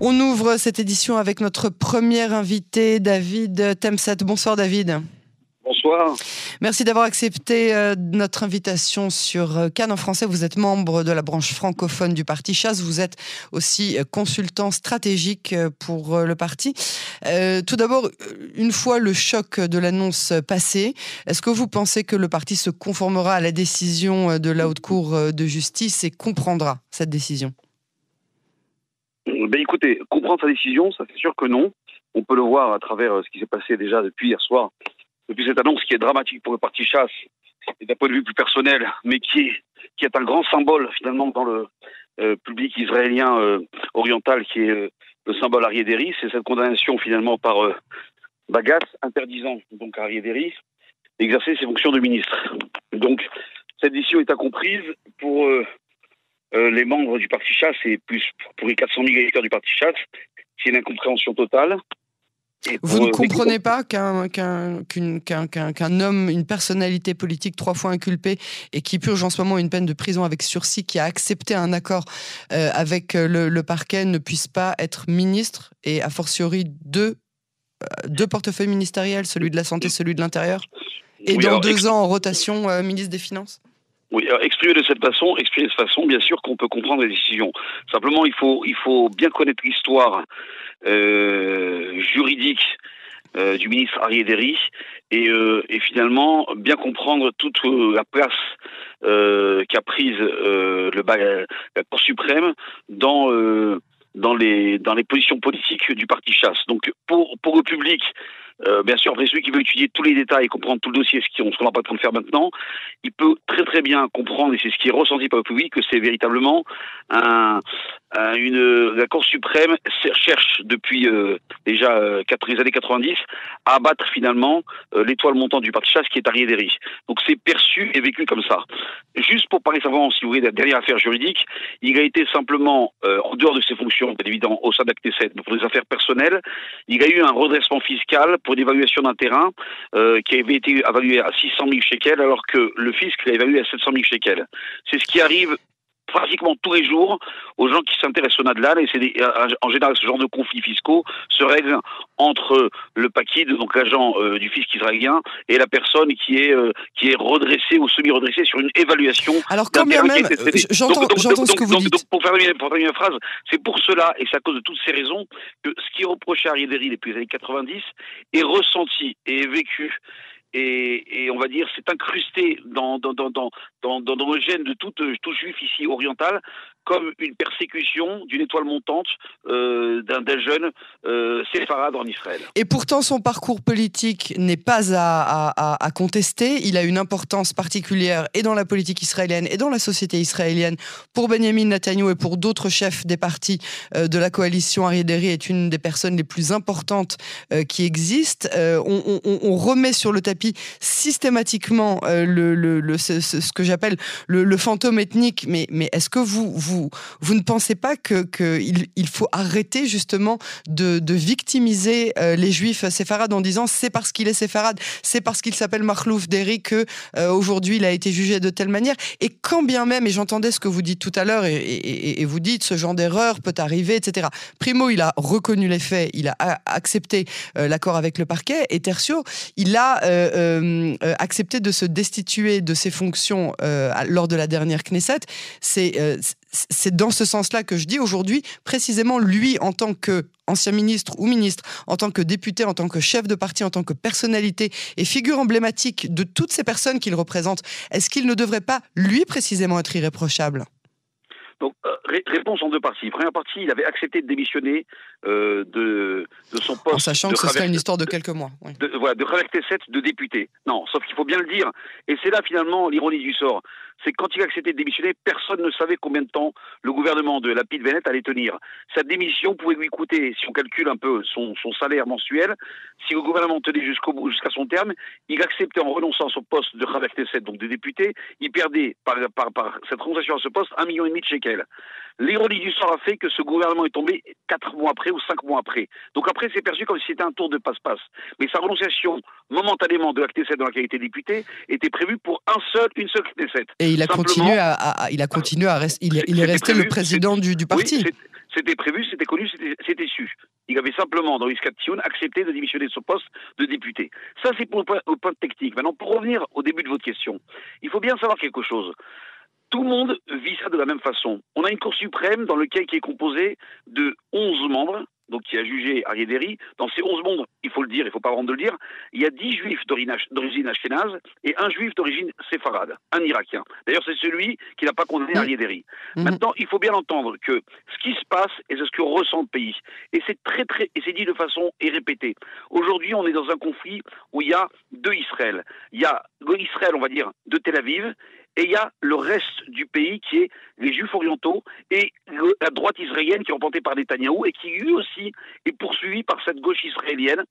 On ouvre cette édition avec notre premier invité, David Temset. Bonsoir David. Bonsoir. Merci d'avoir accepté euh, notre invitation sur euh, Cannes en français. Vous êtes membre de la branche francophone du parti Chasse. Vous êtes aussi euh, consultant stratégique pour le parti. tout d'abord, une fois le choc de l'annonce passé, est-ce que vous pensez que le parti se conformera à la décision de la Haute Cour de justice et comprendra cette décision? Ben écoutez, comprendre sa décision, ça c'est sûr que non. On peut le voir à travers ce qui s'est passé déjà depuis hier soir depuis cette annonce qui est dramatique pour le parti chasse et d'un point de vue plus personnel, mais qui est, qui est un grand symbole finalement dans le euh, public israélien euh, oriental, qui est euh, le symbole Deri, c'est cette condamnation finalement par Bagas interdisant donc à d'exercer ses fonctions de ministre. Donc cette décision est incomprise pour les membres du parti chasse et plus pour les 400 000 électeurs du parti chasse, c'est une incompréhension totale. Vous ne comprenez pas qu'un qu'un homme, une personnalité politique trois fois inculpée et qui purge en ce moment une peine de prison avec sursis, qui a accepté un accord euh, avec euh, le, parquet, ne puisse pas être ministre et a fortiori deux, euh, deux portefeuilles ministériels, celui de la santé, celui de l'intérieur, et dans deux ans en rotation ministre des Finances? Oui, exprimer de cette façon, exprimer de cette façon, bien sûr qu'on peut comprendre les décisions. Simplement, il faut, il faut bien connaître l'histoire euh, juridique euh, du ministre et, euh, et, finalement bien comprendre toute la place qu'a prise le, la Cour suprême dans dans les dans les positions politiques du parti chasse. Donc pour pour le public, euh, bien sûr, après celui qui veut étudier tous les détails et comprendre tout le dossier, ce qu'on n'a pas le temps de faire maintenant, il peut très très bien comprendre, et c'est ce qui est ressenti par le public, que c'est véritablement un, une, la Cour suprême cherche depuis euh, déjà euh, les années 90 à abattre finalement euh, l'étoile montante du parti chasse qui est Arié Derry. Donc c'est perçu et vécu comme ça. Juste pour parler simplement, si vous voulez, de la dernière affaire juridique, il a été simplement, en dehors de ses fonctions, évidemment, au sein d'Acte 7, pour des affaires personnelles, il a eu un redressement fiscal pour l'évaluation d'un terrain euh, qui avait été évalué à 600 000 shekels alors que le fisc l'a évalué à 700 000 shekels. C'est ce qui arrive pratiquement tous les jours aux gens qui s'intéressent au Nadlan et c'est euh, en général ce genre de conflits fiscaux se règle entre le paquid, donc l'agent euh, du fisc israélien, et la personne qui est qui est redressée ou semi-redressée sur une évaluation. Alors quand même, j'entends ce que vous dites. Donc, pour terminer ma phrase, c'est pour cela et c'est à cause de toutes ces raisons que ce qui est reproché à Ariaderi depuis les années 90 est ressenti et est vécu et, on va dire c'est incrusté dans dans, dans, de tout, tout juif ici oriental comme une persécution d'une étoile montante euh, d'un jeune euh, séfarade en Israël. Et pourtant, son parcours politique n'est pas à, contester. Il a une importance particulière et dans la politique israélienne et dans la société israélienne. Pour Benjamin Netanyahu et pour d'autres chefs des partis euh, de la coalition, Ariel Deri est une des personnes les plus importantes euh, qui existent. Euh, on, remet sur le tapis systématiquement ce, que j'appelle le, fantôme ethnique. Mais, est-ce que vous vous, ne pensez pas qu'il il faut arrêter justement de, victimiser euh, les juifs séfarades en disant c'est parce qu'il est séfarade, c'est parce qu'il s'appelle Marlouf Derry que euh, aujourd'hui il a été jugé de telle manière. Et quand bien même, et j'entendais ce que vous dites tout à l'heure, et, vous dites ce genre d'erreur peut arriver, etc. Primo, il a reconnu les faits, il a accepté euh, l'accord avec le parquet, et Tertio, il a accepté de se destituer de ses fonctions lors de la dernière Knesset. C'est c'est dans ce sens-là que je dis aujourd'hui, précisément lui, en tant qu'ancien ministre ou ministre, en tant que député, en tant que chef de parti, en tant que personnalité et figure emblématique de toutes ces personnes qu'il représente, est-ce qu'il ne devrait pas, lui, précisément, être irréprochable? Donc, euh, réponse en deux parties. Première partie, il avait accepté de démissionner euh, de, de, son poste. En sachant que ce serait une histoire de quelques mois. Oui. De, voilà, de 7 de député. Non, sauf qu'il faut bien le dire. Et c'est là, finalement, l'ironie du sort c'est quand il a accepté de démissionner, personne ne savait combien de temps le gouvernement de Lapide Bennett allait tenir. Sa démission pouvait lui coûter, si on calcule un peu son, salaire mensuel, si le gouvernement tenait jusqu'au bout, jusqu'à son terme, il acceptait en renonçant à son poste de Raver 7 donc de député, il perdait par, par, cette renonciation à ce poste un million et demi de shekels. L'ironie du sort a fait que ce gouvernement est tombé quatre mois après ou cinq mois après. Donc après, c'est perçu comme si c'était un tour de passe-passe. Mais sa renonciation momentanément de l'acte 7 dans la qualité de député était prévue pour un seul, une seule 7. Et il a continué à, il a continué à rester, il, est resté le président du, du parti. C'était prévu, c'était connu, c'était su. Il avait simplement, dans Iskatioun, accepté de démissionner de son poste de député. Ça, c'est pour le point, point technique. Maintenant, pour revenir au début de votre question, il faut bien savoir quelque chose. Tout le monde vit ça de la même façon. On a une Cour suprême dans lequel qui est composée de 11 membres, donc qui a jugé Ariéderi, dans ces 11 membres, il faut le dire, il ne faut pas de le dire, il y a 10 juifs d'origine ashkénaze et un juif d'origine séfarade, un irakien. D'ailleurs, c'est celui qui n'a pas condamné Ariéderi. Mmh. Maintenant, il faut bien entendre que ce qui se passe et c'est ce que ressent le pays. Et c'est très, très, et c'est dit de façon et répétée. Aujourd'hui, on est dans un conflit où il y a deux Israël. Il y a Israël, on va dire, de Tel Aviv et il y a le reste du pays qui est les Juifs orientaux et la droite israélienne qui est représentée par Netanyahou et qui lui aussi est poursuivi par cette gauche israélienne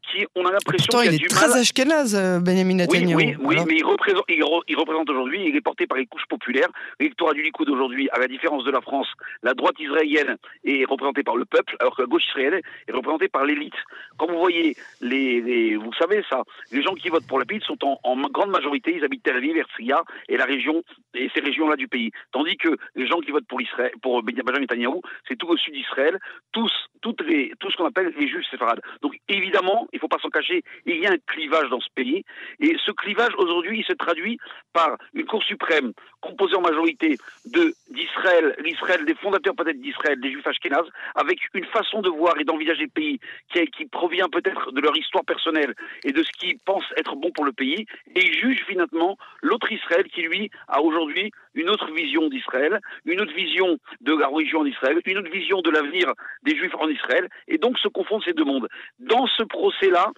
qui, on a l'impression qu'il a il est très ashkenaz, euh, Benjamin Netanyahou. Oui, oui, mais il représente, il, représente aujourd'hui, il est porté par les couches populaires. L'électorat du Likoud aujourd'hui, à la différence de la France, la droite israélienne est représentée par le peuple, alors que la gauche israélienne est représentée par l'élite. Quand vous voyez les, vous savez ça, les gens qui votent pour la PID sont en, grande majorité, ils habitent Tel Aviv, Herzliya et la région et ces régions-là du pays. Tandis que les gens qui votent pour l'Israël, pour Benjamin Netanyahou, c'est tout au sud d'Israël, tous, toutes les, tout ce qu'on appelle les juifs séfarades. Donc évidemment, il ne faut pas s'en cacher, il y a un clivage dans ce pays. Et ce clivage, aujourd'hui, il se traduit par une Cour suprême composée en majorité d'Israël, l'Israël, des fondateurs peut-être d'Israël, des juifs ashkénazes, avec une façon de voir et d'envisager le pays qui, qui provient peut-être de leur histoire personnelle et de ce qu'ils pensent être bon pour le pays, et ils jugent finalement l'autre Israël qui, lui, a aujourd'hui une autre vision d'Israël, une autre vision de la religion en Israël, une autre vision de l'avenir des Juifs en Israël, et donc se confondent ces deux mondes. Dans ce procès-là,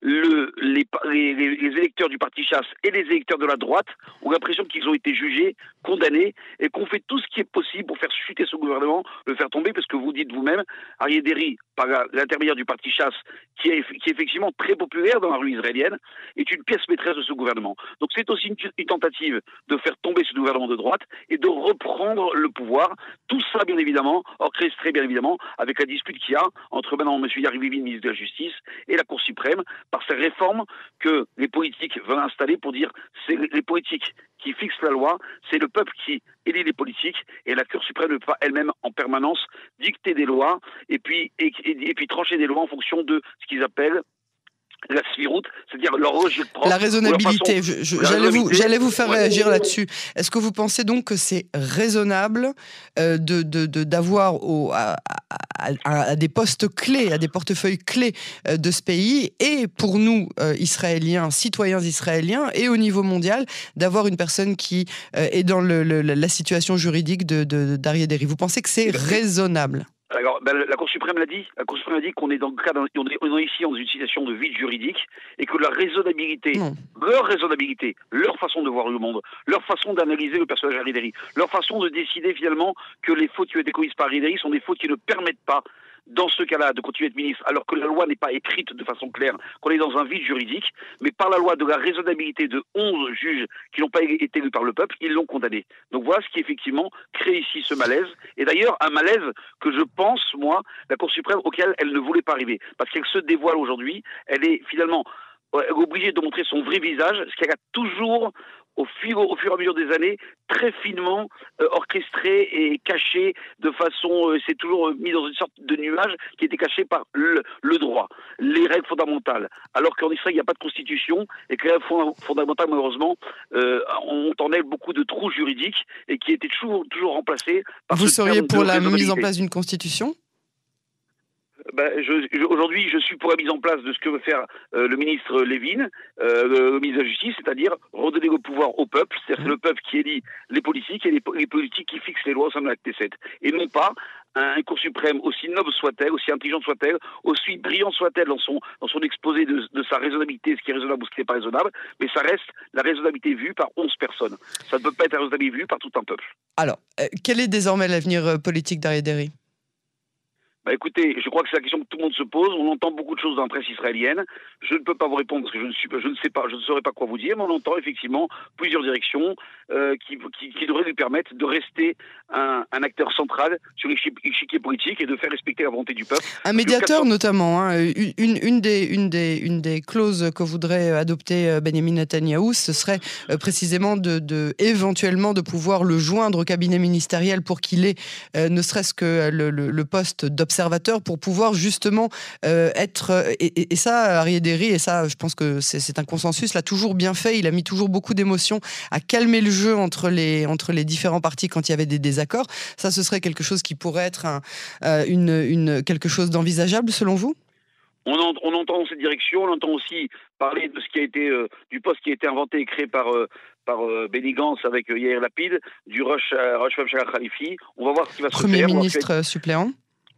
le, les, les, électeurs du parti chasse et les électeurs de la droite ont l'impression qu'ils ont été jugés, condamnés, et qu'on fait tout ce qui est possible pour faire chuter ce gouvernement, le faire tomber, parce que vous dites vous-même, Ariéderi, par l'intermédiaire du parti chasse, qui est, effectivement très populaire dans la rue israélienne, est une pièce maîtresse de ce gouvernement. Donc c'est aussi une, tentative de faire tomber ce gouvernement de droite et de reprendre le pouvoir. Tout ça, bien évidemment, orchestré, bien évidemment, avec la dispute qu'il y a entre maintenant M. Yarivivi, ministre de la Justice, et la Cour suprême, par ces réformes que les politiques veulent installer pour dire c'est les politiques qui fixent la loi, c'est le peuple qui élit les politiques et la Cour suprême ne peut pas elle-même en permanence dicter des lois et puis, et puis trancher des lois en fonction de ce qu'ils appellent la c'est-à-dire leur La raisonnabilité, j'allais vous, faire réagir là-dessus. Est-ce que vous pensez donc que c'est raisonnable euh, de, d'avoir à, à, des postes clés, à des portefeuilles clés euh, de ce pays, et pour nous, euh, Israéliens, citoyens israéliens, et au niveau mondial, d'avoir une personne qui est dans le, la situation juridique de, de, Derry? Vous pensez que c'est raisonnable? Alors, ben, la Cour suprême l'a dit. La Cour suprême a dit qu'on est dans le cas on est, ici dans une situation de vide juridique et que la raisonnabilité, leur raisonnabilité, leur façon de voir le monde, leur façon d'analyser le personnage Arideri, leur façon de décider finalement que les fautes qui ont été commises par Arideri sont des fautes qui ne permettent pas dans ce cas-là, de continuer d'être ministre, alors que la loi n'est pas écrite de façon claire, qu'on est dans un vide juridique, mais par la loi de la raisonnabilité de 11 juges qui n'ont pas été élus par le peuple, ils l'ont condamné. Donc voilà ce qui effectivement crée ici ce malaise, et d'ailleurs un malaise que je pense, moi, la Cour suprême, auquel elle ne voulait pas arriver, parce qu'elle se dévoile aujourd'hui, elle est finalement obligée de montrer son vrai visage, ce qu'elle a toujours au fur, au fur et à mesure des années, très finement euh, orchestré et caché de façon, euh, c'est toujours mis dans une sorte de nuage qui était caché par le, droit, les règles fondamentales. Alors qu'en Israël, il n'y a pas de constitution et que les règles fondamentales, malheureusement, euh, ont en elles beaucoup de trous juridiques et qui étaient toujours, toujours remplacés par Vous seriez pour la mise en place d'une constitution? Ben, Aujourd'hui, je suis pour la mise en place de ce que veut faire euh, le ministre Lévin, euh, le ministre de la Justice, c'est-à-dire redonner le pouvoir au peuple, c'est-à-dire le peuple qui élit les politiques et les, politiques qui fixent les lois au sein de la T7. Et non pas un, Cour suprême, aussi noble soit-elle, aussi intelligente soit-elle, aussi brillante soit-elle dans son, dans son exposé de, de, sa raisonnabilité, ce qui est raisonnable ou ce qui n'est pas raisonnable, mais ça reste la raisonnabilité vue par 11 personnes. Ça ne peut pas être la raisonnabilité vue par tout un peuple. Alors, euh, quel est désormais l'avenir politique d'Ariaderi bah écoutez, je crois que c'est la question que tout le monde se pose. On entend beaucoup de choses dans la presse israélienne. Je ne peux pas vous répondre parce que je ne suis pas, je ne sais pas, je ne saurais pas quoi vous dire, mais on entend effectivement plusieurs directions euh, qui, qui, qui, devraient lui permettre de rester un, un acteur central sur l'échiquier politique et de faire respecter la volonté du peuple. Un médiateur notamment. Hein, une, une, des, une, des, une des clauses que voudrait adopter euh, Benjamin Netanyahou, ce serait euh, précisément de, de, éventuellement de pouvoir le joindre au cabinet ministériel pour qu'il ait ne serait-ce que le, le, le poste d'observateur observateur pour pouvoir justement euh, être. Euh, et, ça, Derry, et ça, je pense que c'est un consensus, l'a toujours bien fait. Il a mis toujours beaucoup d'émotions à calmer le jeu entre les, entre les différents partis quand il y avait des désaccords. Ça, ce serait quelque chose qui pourrait être un, euh, une, une, quelque chose d'envisageable selon vous? On, on, entend dans cette direction, on entend aussi parler de ce qui a été du poste qui a été inventé et créé par par euh, Benny Gantz avec Yair Lapide, du Roche Roche Khalifi. On va voir ce qui va se faire. Premier ministre suppléant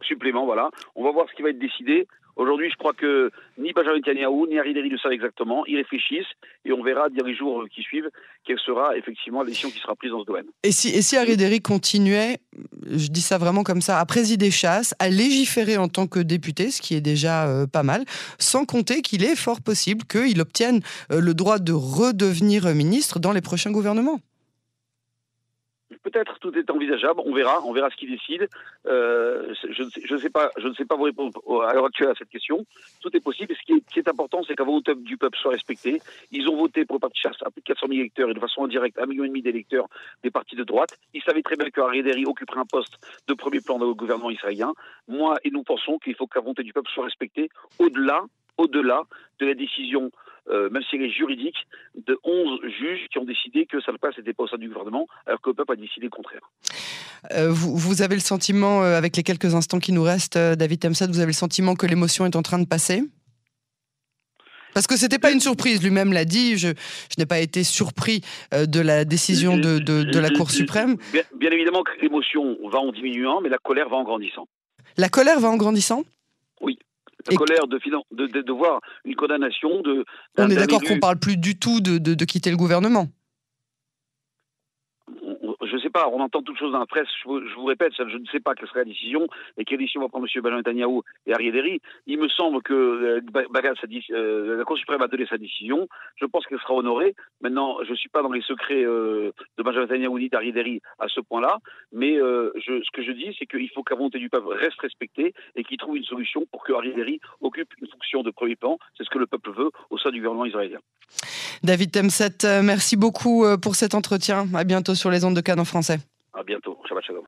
supplément, voilà. On va voir ce qui va être décidé. Aujourd'hui, je crois que ni Benjamin Netanyahu, ni Harry le savent exactement. Ils réfléchissent et on verra dans les jours qui suivent quelle sera effectivement la décision qui sera prise dans ce domaine. Et si, et continuait, je dis ça vraiment comme ça, à présider chasse, à légiférer en tant que député, ce qui est déjà euh, pas mal, sans compter qu'il est fort possible qu'il obtienne euh, le droit de redevenir ministre dans les prochains gouvernements Peut-être tout est envisageable, on verra, on verra ce qu'il décide. Euh, je, ne sais, pas, je ne sais pas vous répondre à l'heure actuelle à cette question. Tout est possible. Ce qui est, important, c'est qu'un vote du peuple soit respecté. Ils ont voté pour le parti chasse à plus de 400 000 électeurs et de façon indirecte un million et demi d'électeurs des partis de droite. Ils savaient très bien que Harry occuperait un poste de premier plan dans le gouvernement israélien. Moi et nous pensons qu'il faut que la volonté du peuple soit respectée au-delà, au-delà de la décision euh, même si elle est juridique, de 11 juges qui ont décidé que ça ne passe n'était pas au sein du gouvernement, alors que le peuple a décidé le contraire. Euh, vous, vous, avez le sentiment, euh, avec les quelques instants qui nous restent, David Temsad, vous avez le sentiment que l'émotion est en train de passer? Parce que c'était pas une surprise, lui-même l'a dit. Je, je n'ai pas été surpris de la décision de, de, de la Cour suprême. Bien, bien évidemment que l'émotion va en diminuant, mais la colère va en grandissant. La colère va en grandissant? Oui la colère de, de, de, voir une condamnation de. On est d'accord qu'on parle plus du tout de, de quitter le gouvernement on entend toutes choses dans la presse, je vous, répète, je ne sais pas quelle serait la décision et quelle décision va prendre M. Benjamin Netanyahu et Ariel. Il me semble que euh, euh, la Cour suprême a donné sa décision, je pense qu'elle sera honorée. Maintenant, je ne suis pas dans les secrets euh, de Benjamin Netanyahu ni d'Ariel à ce point-là, mais ce que je dis, c'est qu'il faut que la volonté du peuple reste respectée et qu'il trouve une solution pour que Ariel occupe une fonction de premier plan. C'est ce que le peuple veut au sein du gouvernement israélien. David Temset, merci beaucoup pour cet entretien. À bientôt sur les ondes de Cannes en français. À bientôt. Shabbat shalom.